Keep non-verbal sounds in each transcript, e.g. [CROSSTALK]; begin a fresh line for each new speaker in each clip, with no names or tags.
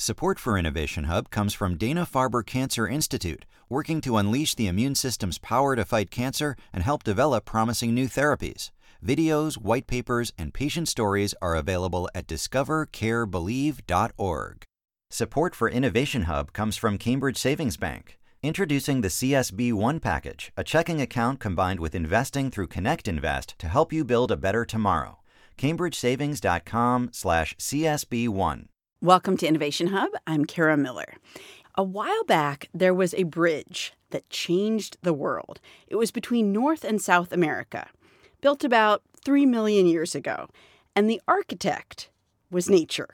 Support for Innovation Hub comes from Dana Farber Cancer Institute, working to unleash the immune system's power to fight cancer and help develop promising new therapies. Videos, white papers, and patient stories are available at discovercarebelieve.org. Support for Innovation Hub comes from Cambridge Savings Bank. Introducing the CSB One package, a checking account combined with investing through Connect Invest to help you build a better tomorrow. CambridgeSavings.com/slash/CSB1.
Welcome to Innovation Hub. I'm Kara Miller. A while back, there was a bridge that changed the world. It was between North and South America, built about 3 million years ago, and the architect was nature.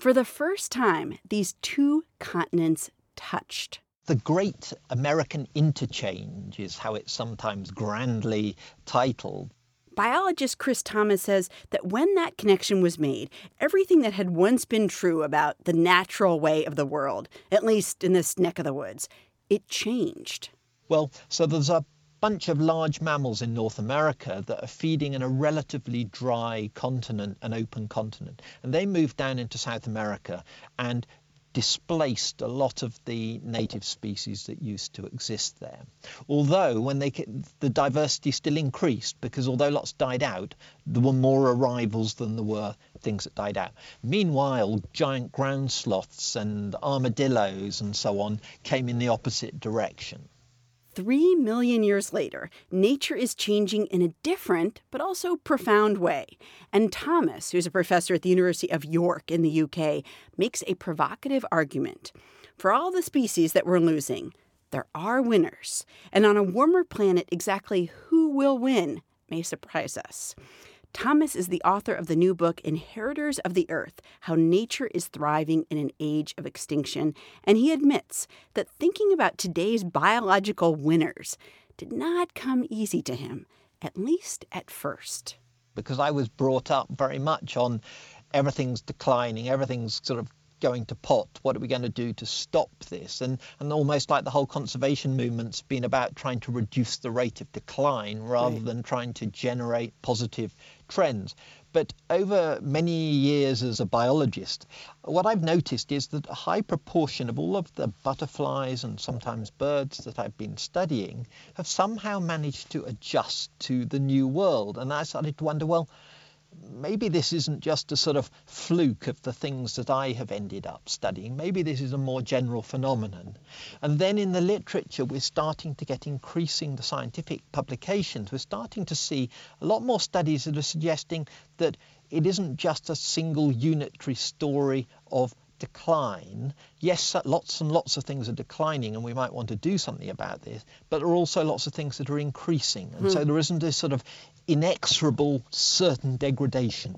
For the first time, these two continents touched.
The Great American Interchange is how it's sometimes grandly titled.
Biologist Chris Thomas says that when that connection was made, everything that had once been true about the natural way of the world, at least in this neck of the woods, it changed.
Well, so there's a bunch of large mammals in North America that are feeding in a relatively dry continent, an open continent. And they move down into South America and displaced a lot of the native species that used to exist there. Although when they the diversity still increased because although lots died out, there were more arrivals than there were things that died out. Meanwhile, giant ground sloths and armadillos and so on came in the opposite direction.
Three million years later, nature is changing in a different but also profound way. And Thomas, who's a professor at the University of York in the UK, makes a provocative argument. For all the species that we're losing, there are winners. And on a warmer planet, exactly who will win may surprise us. Thomas is the author of the new book, Inheritors of the Earth How Nature is Thriving in an Age of Extinction, and he admits that thinking about today's biological winners did not come easy to him, at least at first.
Because I was brought up very much on everything's declining, everything's sort of going to pot? What are we going to do to stop this? And, and almost like the whole conservation movement's been about trying to reduce the rate of decline rather right. than trying to generate positive trends. But over many years as a biologist, what I've noticed is that a high proportion of all of the butterflies and sometimes birds that I've been studying have somehow managed to adjust to the new world. And I started to wonder, well, maybe this isn't just a sort of fluke of the things that I have ended up studying. Maybe this is a more general phenomenon. And then in the literature, we're starting to get increasing the scientific publications. We're starting to see a lot more studies that are suggesting that it isn't just a single unitary story of decline. Yes, lots and lots of things are declining, and we might want to do something about this, but there are also lots of things that are increasing. And mm. so there isn't this sort of inexorable, certain degradation.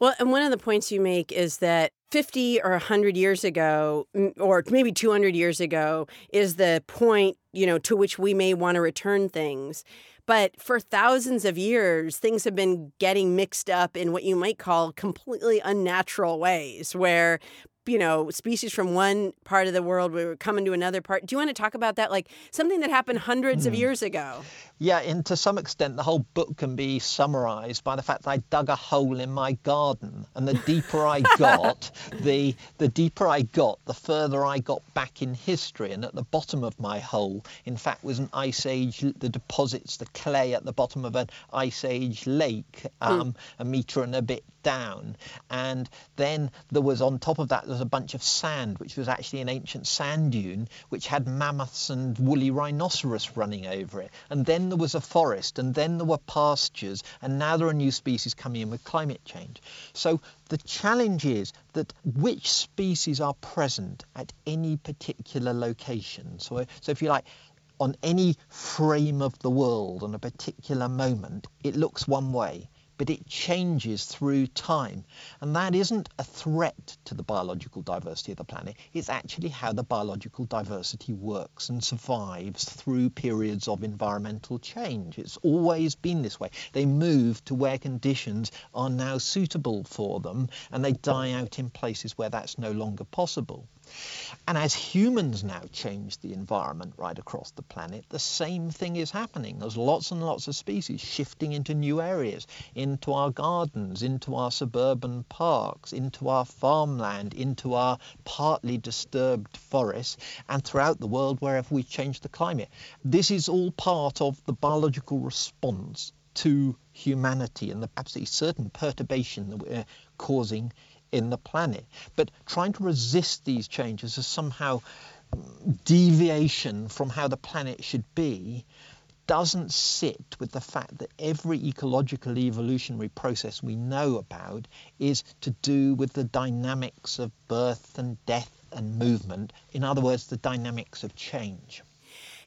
Well, and one of the points you make is that 50 or 100 years ago, or maybe 200 years ago, is the point, you know, to which we may want to return things. But for thousands of years, things have been getting mixed up in what you might call completely unnatural ways, where you know, species from one part of the world we were coming to another part. Do you want to talk about that? Like something that happened hundreds mm. of hmm. years ago.
Yeah, and to some extent, the whole book can be summarized by the fact that I dug a hole in my garden, and the deeper I [LAUGHS] got, the the deeper I got, the further I got back in history. And at the bottom of my hole, in fact, was an ice age. The deposits, the clay at the bottom of an ice age lake, hmm. um, mm. a meter and a bit down. And then there was on top of that there was a bunch of sand, which was actually an ancient sand dune, which had mammoths and woolly rhinoceros running over it. And then there was a forest, and then there were pastures, and now there are new species coming in with climate change. So the challenge is that which species are present at any particular location. So, so if you like, on any frame of the world on a particular moment, it looks one way but it changes through time. And that isn't a threat to the biological diversity of the planet, it's actually how the biological diversity works and survives through periods of environmental change. It's always been this way. They move to where conditions are now suitable for them, and they die out in places where that's no longer possible. And as humans now change the environment right across the planet, the same thing is happening. There's lots and lots of species shifting into new areas. Into our gardens, into our suburban parks, into our farmland, into our partly disturbed forests, and throughout the world wherever we change the climate. This is all part of the biological response to humanity and the absolutely certain perturbation that we're causing in the planet. But trying to resist these changes as somehow deviation from how the planet should be doesn't sit with the fact that every ecological evolutionary process we know about is to do with the dynamics of birth and death and movement. In other words, the dynamics of change.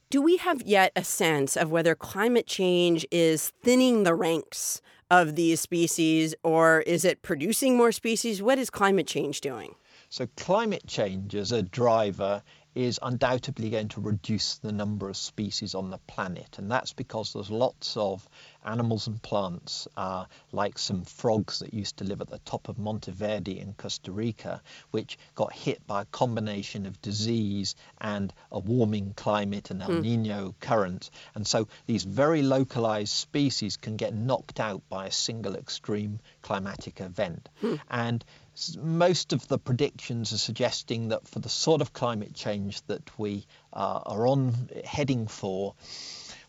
Do we have yet a sense of whether climate change is thinning the ranks of these species or is it producing more species? What is climate change doing?
So, climate change as a driver is undoubtedly going to reduce the number of species on the planet. And that's because there's lots of animals and plants, uh, like some frogs that used to live at the top of Monteverde in Costa Rica, which got hit by a combination of disease and a warming climate and El mm. Nino current. And so these very localized species can get knocked out by a single extreme climatic event. Mm. And most of the predictions are suggesting that for the sort of climate change that we uh, are on heading for,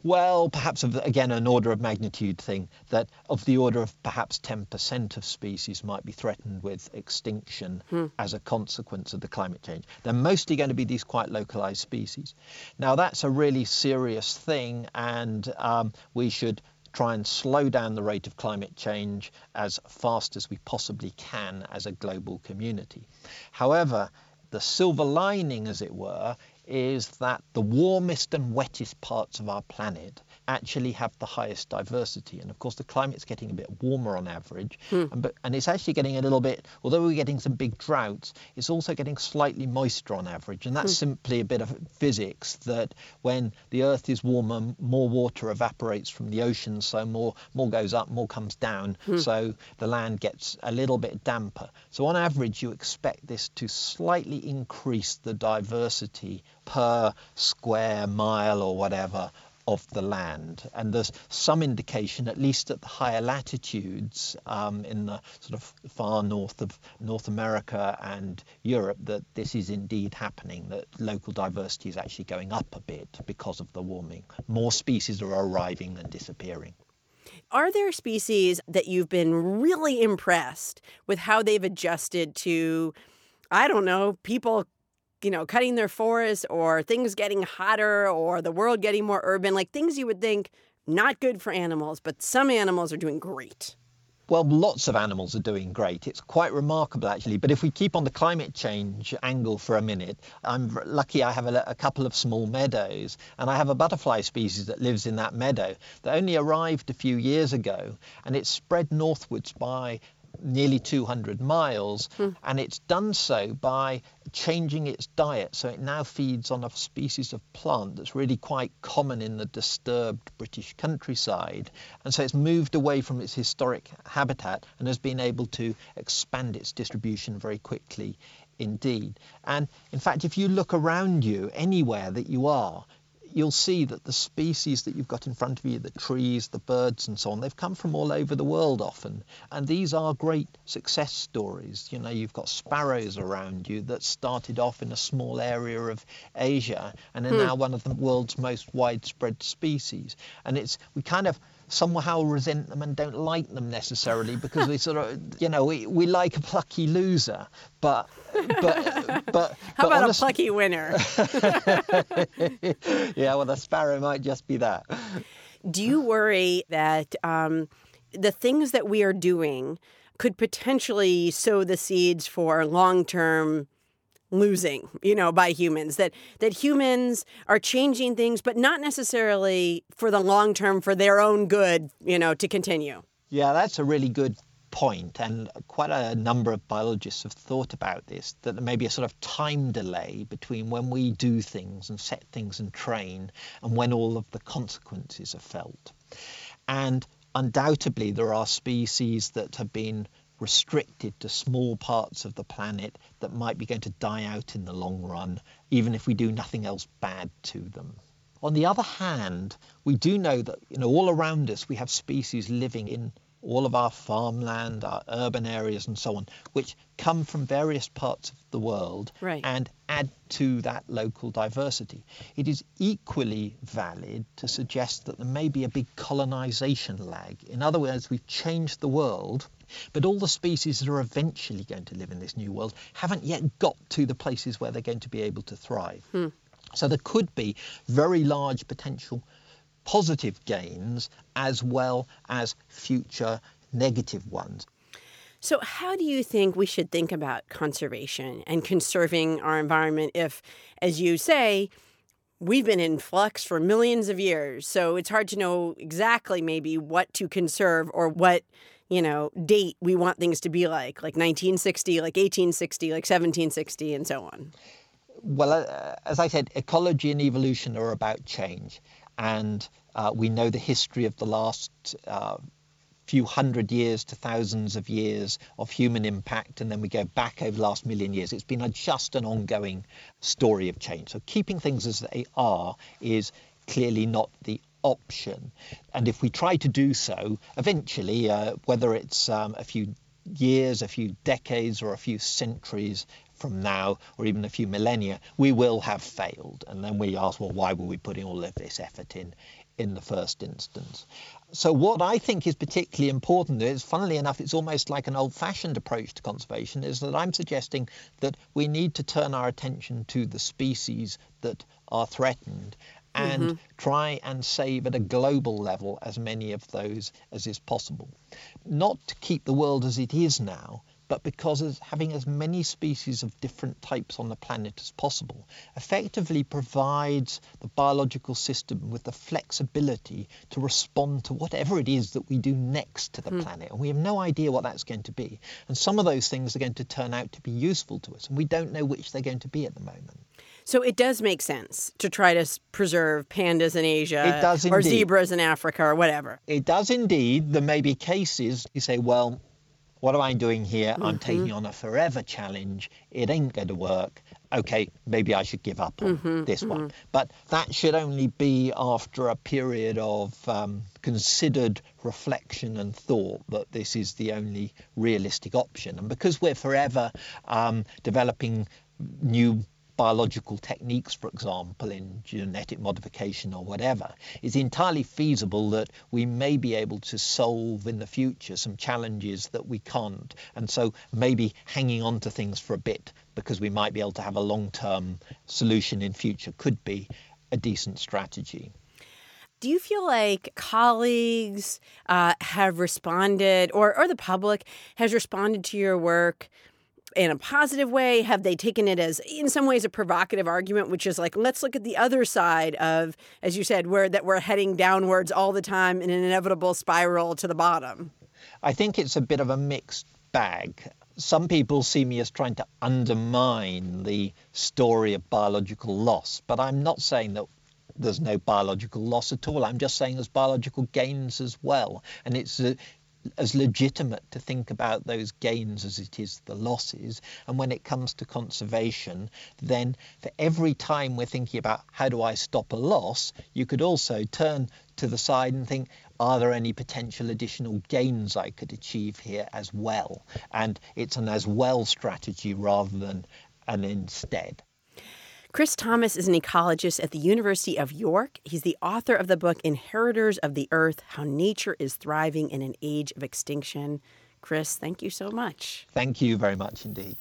well, perhaps of, again an order of magnitude thing that of the order of perhaps 10% of species might be threatened with extinction hmm. as a consequence of the climate change. They're mostly going to be these quite localized species. Now that's a really serious thing, and um, we should try and slow down the rate of climate change as fast as we possibly can as a global community. However, the silver lining, as it were, is that the warmest and wettest parts of our planet actually have the highest diversity. And of course, the climate's getting a bit warmer on average, hmm. and, but, and it's actually getting a little bit, although we're getting some big droughts, it's also getting slightly moister on average. And that's hmm. simply a bit of physics that when the Earth is warmer, more water evaporates from the ocean, so more, more goes up, more comes down, hmm. so the land gets a little bit damper. So on average, you expect this to slightly increase the diversity per square mile or whatever of the land. And there's some indication, at least at the higher latitudes um, in the sort of far north of North America and Europe, that this is indeed happening, that local diversity is actually going up a bit because of the warming. More species are arriving than disappearing.
Are there species that you've been really impressed with how they've adjusted to, I don't know, people you know, cutting their forests or things getting hotter or the world getting more urban, like things you would think not good for animals, but some animals are doing great.
Well, lots of animals are doing great. It's quite remarkable, actually. But if we keep on the climate change angle for a minute, I'm lucky I have a, a, couple of small meadows, and I have a butterfly species that lives in that meadow that only arrived a few years ago, and it's spread northwards by nearly 200 miles, mm. and it's done so by changing its diet. So it now feeds on a species of plant that's really quite common in the disturbed British countryside. And so it's moved away from its historic habitat and has been able to expand its distribution very quickly indeed. And in fact, if you look around you anywhere that you are, you'll see that the species that you've got in front of you, the trees, the birds, and so on, they've come from all over the world often. And these are great success stories. You know, you've got sparrows around you that started off in a small area of Asia and are hmm. now one of the world's most widespread species. And it's, we kind of, somehow resent them and don't like them necessarily because we sort of, you know, we, we like a plucky loser, but but [LAUGHS] but
how but about a plucky winner? [LAUGHS]
yeah, well, the sparrow might just be that.
Do you worry that um, the things that we are doing could potentially sow the seeds for long term losing you know by humans that that humans are changing things but not necessarily for the long term for their own good you know to continue.
Yeah that's a really good point and quite a number of biologists have thought about this that there may be a sort of time delay between when we do things and set things and train and when all of the consequences are felt. And undoubtedly there are species that have been restricted to small parts of the planet that might be going to die out in the long run, even if we do nothing else bad to them. On the other hand, we do know that you know all around us we have species living in all of our farmland, our urban areas, and so on, which come from various parts of the world
right.
and add to that local diversity. It is equally valid to suggest that there may be a big colonization lag. In other words, we've changed the world. But all the species that are eventually going to live in this new world haven't yet got to the places where they're going to be able to thrive.
Hmm.
So there could be very large potential positive gains as well as future negative ones.
So, how do you think we should think about conservation and conserving our environment if, as you say, we've been in flux for millions of years? So, it's hard to know exactly maybe what to conserve or what, you know, date we want things to be like, like 1960, like 1860, like 1760, and so on.
Well, uh, as I said, ecology and evolution are about change. And uh, we know the history of the last uh, few hundred years to thousands of years of human impact, and then we go back over the last million years. It's been a, just an ongoing story of change. So keeping things as they are is clearly not the option. And if we try to do so, eventually, uh, whether it's um, a few years, a few decades, or a few centuries from now, or even a few millennia, we will have failed. And then we ask, well, why were we putting all of this effort in in the first instance? So what I think is particularly important is, funnily enough, it's almost like an old-fashioned approach to conservation, is that I'm suggesting that we need to turn our attention to the species that are threatened and mm-hmm. try and save at a global level as many of those as is possible. Not to keep the world as it is now, but because as having as many species of different types on the planet as possible effectively provides the biological system with the flexibility to respond to whatever it is that we do next to the hmm. planet. And we have no idea what that's going to be. And some of those things are going to turn out to be useful to us, and we don't know which they're going to be at the moment.
So it does make sense to try to preserve pandas in Asia
or
zebras in Africa or whatever.
It does indeed. There may be cases you say, well, what am I doing here? Mm-hmm. I'm taking on a forever challenge. It ain't going to work. Okay, maybe I should give up on mm-hmm. this mm-hmm. one. But that should only be after a period of um, considered reflection and thought that this is the only realistic option. And because we're forever um, developing new biological techniques, for example, in genetic modification or whatever, it's entirely feasible that we may be able to solve in the future some challenges that we can't. And so maybe hanging on to things for a bit because we might be able to have a long term solution in future could be a decent strategy.
Do you feel like colleagues uh, have responded, or, or the public has responded to your work in a positive way? Have they taken it as, in some ways, a provocative argument, which is like, let's look at the other side of, as you said, where that we're heading downwards all the time in an inevitable spiral to the bottom?
I think it's a bit of a mixed bag. Some people see me as trying to undermine the story of biological loss, but I'm not saying that there's no biological loss at all. I'm just saying there's biological gains as well. And it's as legitimate to think about those gains as it is the losses. And when it comes to conservation, then for every time we're thinking about how do I stop a loss, you could also turn to the side and think, are there any potential additional gains I could achieve here as well? And it's an as well strategy rather than an instead.
Chris Thomas is an ecologist at the University of York. He's the author of the book Inheritors of the Earth How Nature is Thriving in an Age of Extinction. Chris, thank you so much.
Thank you very much indeed.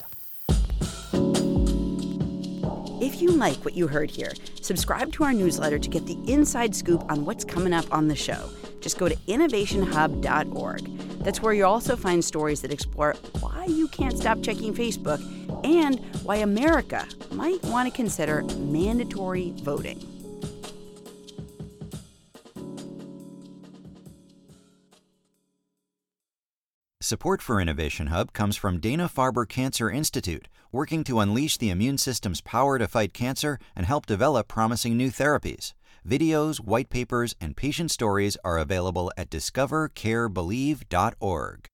If you like what you heard here, subscribe to our newsletter to get the inside scoop on what's coming up on the show. Just go to innovationhub.org. That's where you'll also find stories that explore why you can't stop checking Facebook and why America might want to consider mandatory voting.
Support for Innovation Hub comes from Dana Farber Cancer Institute, working to unleash the immune system's power to fight cancer and help develop promising new therapies. Videos, white papers, and patient stories are available at discovercarebelieve.org.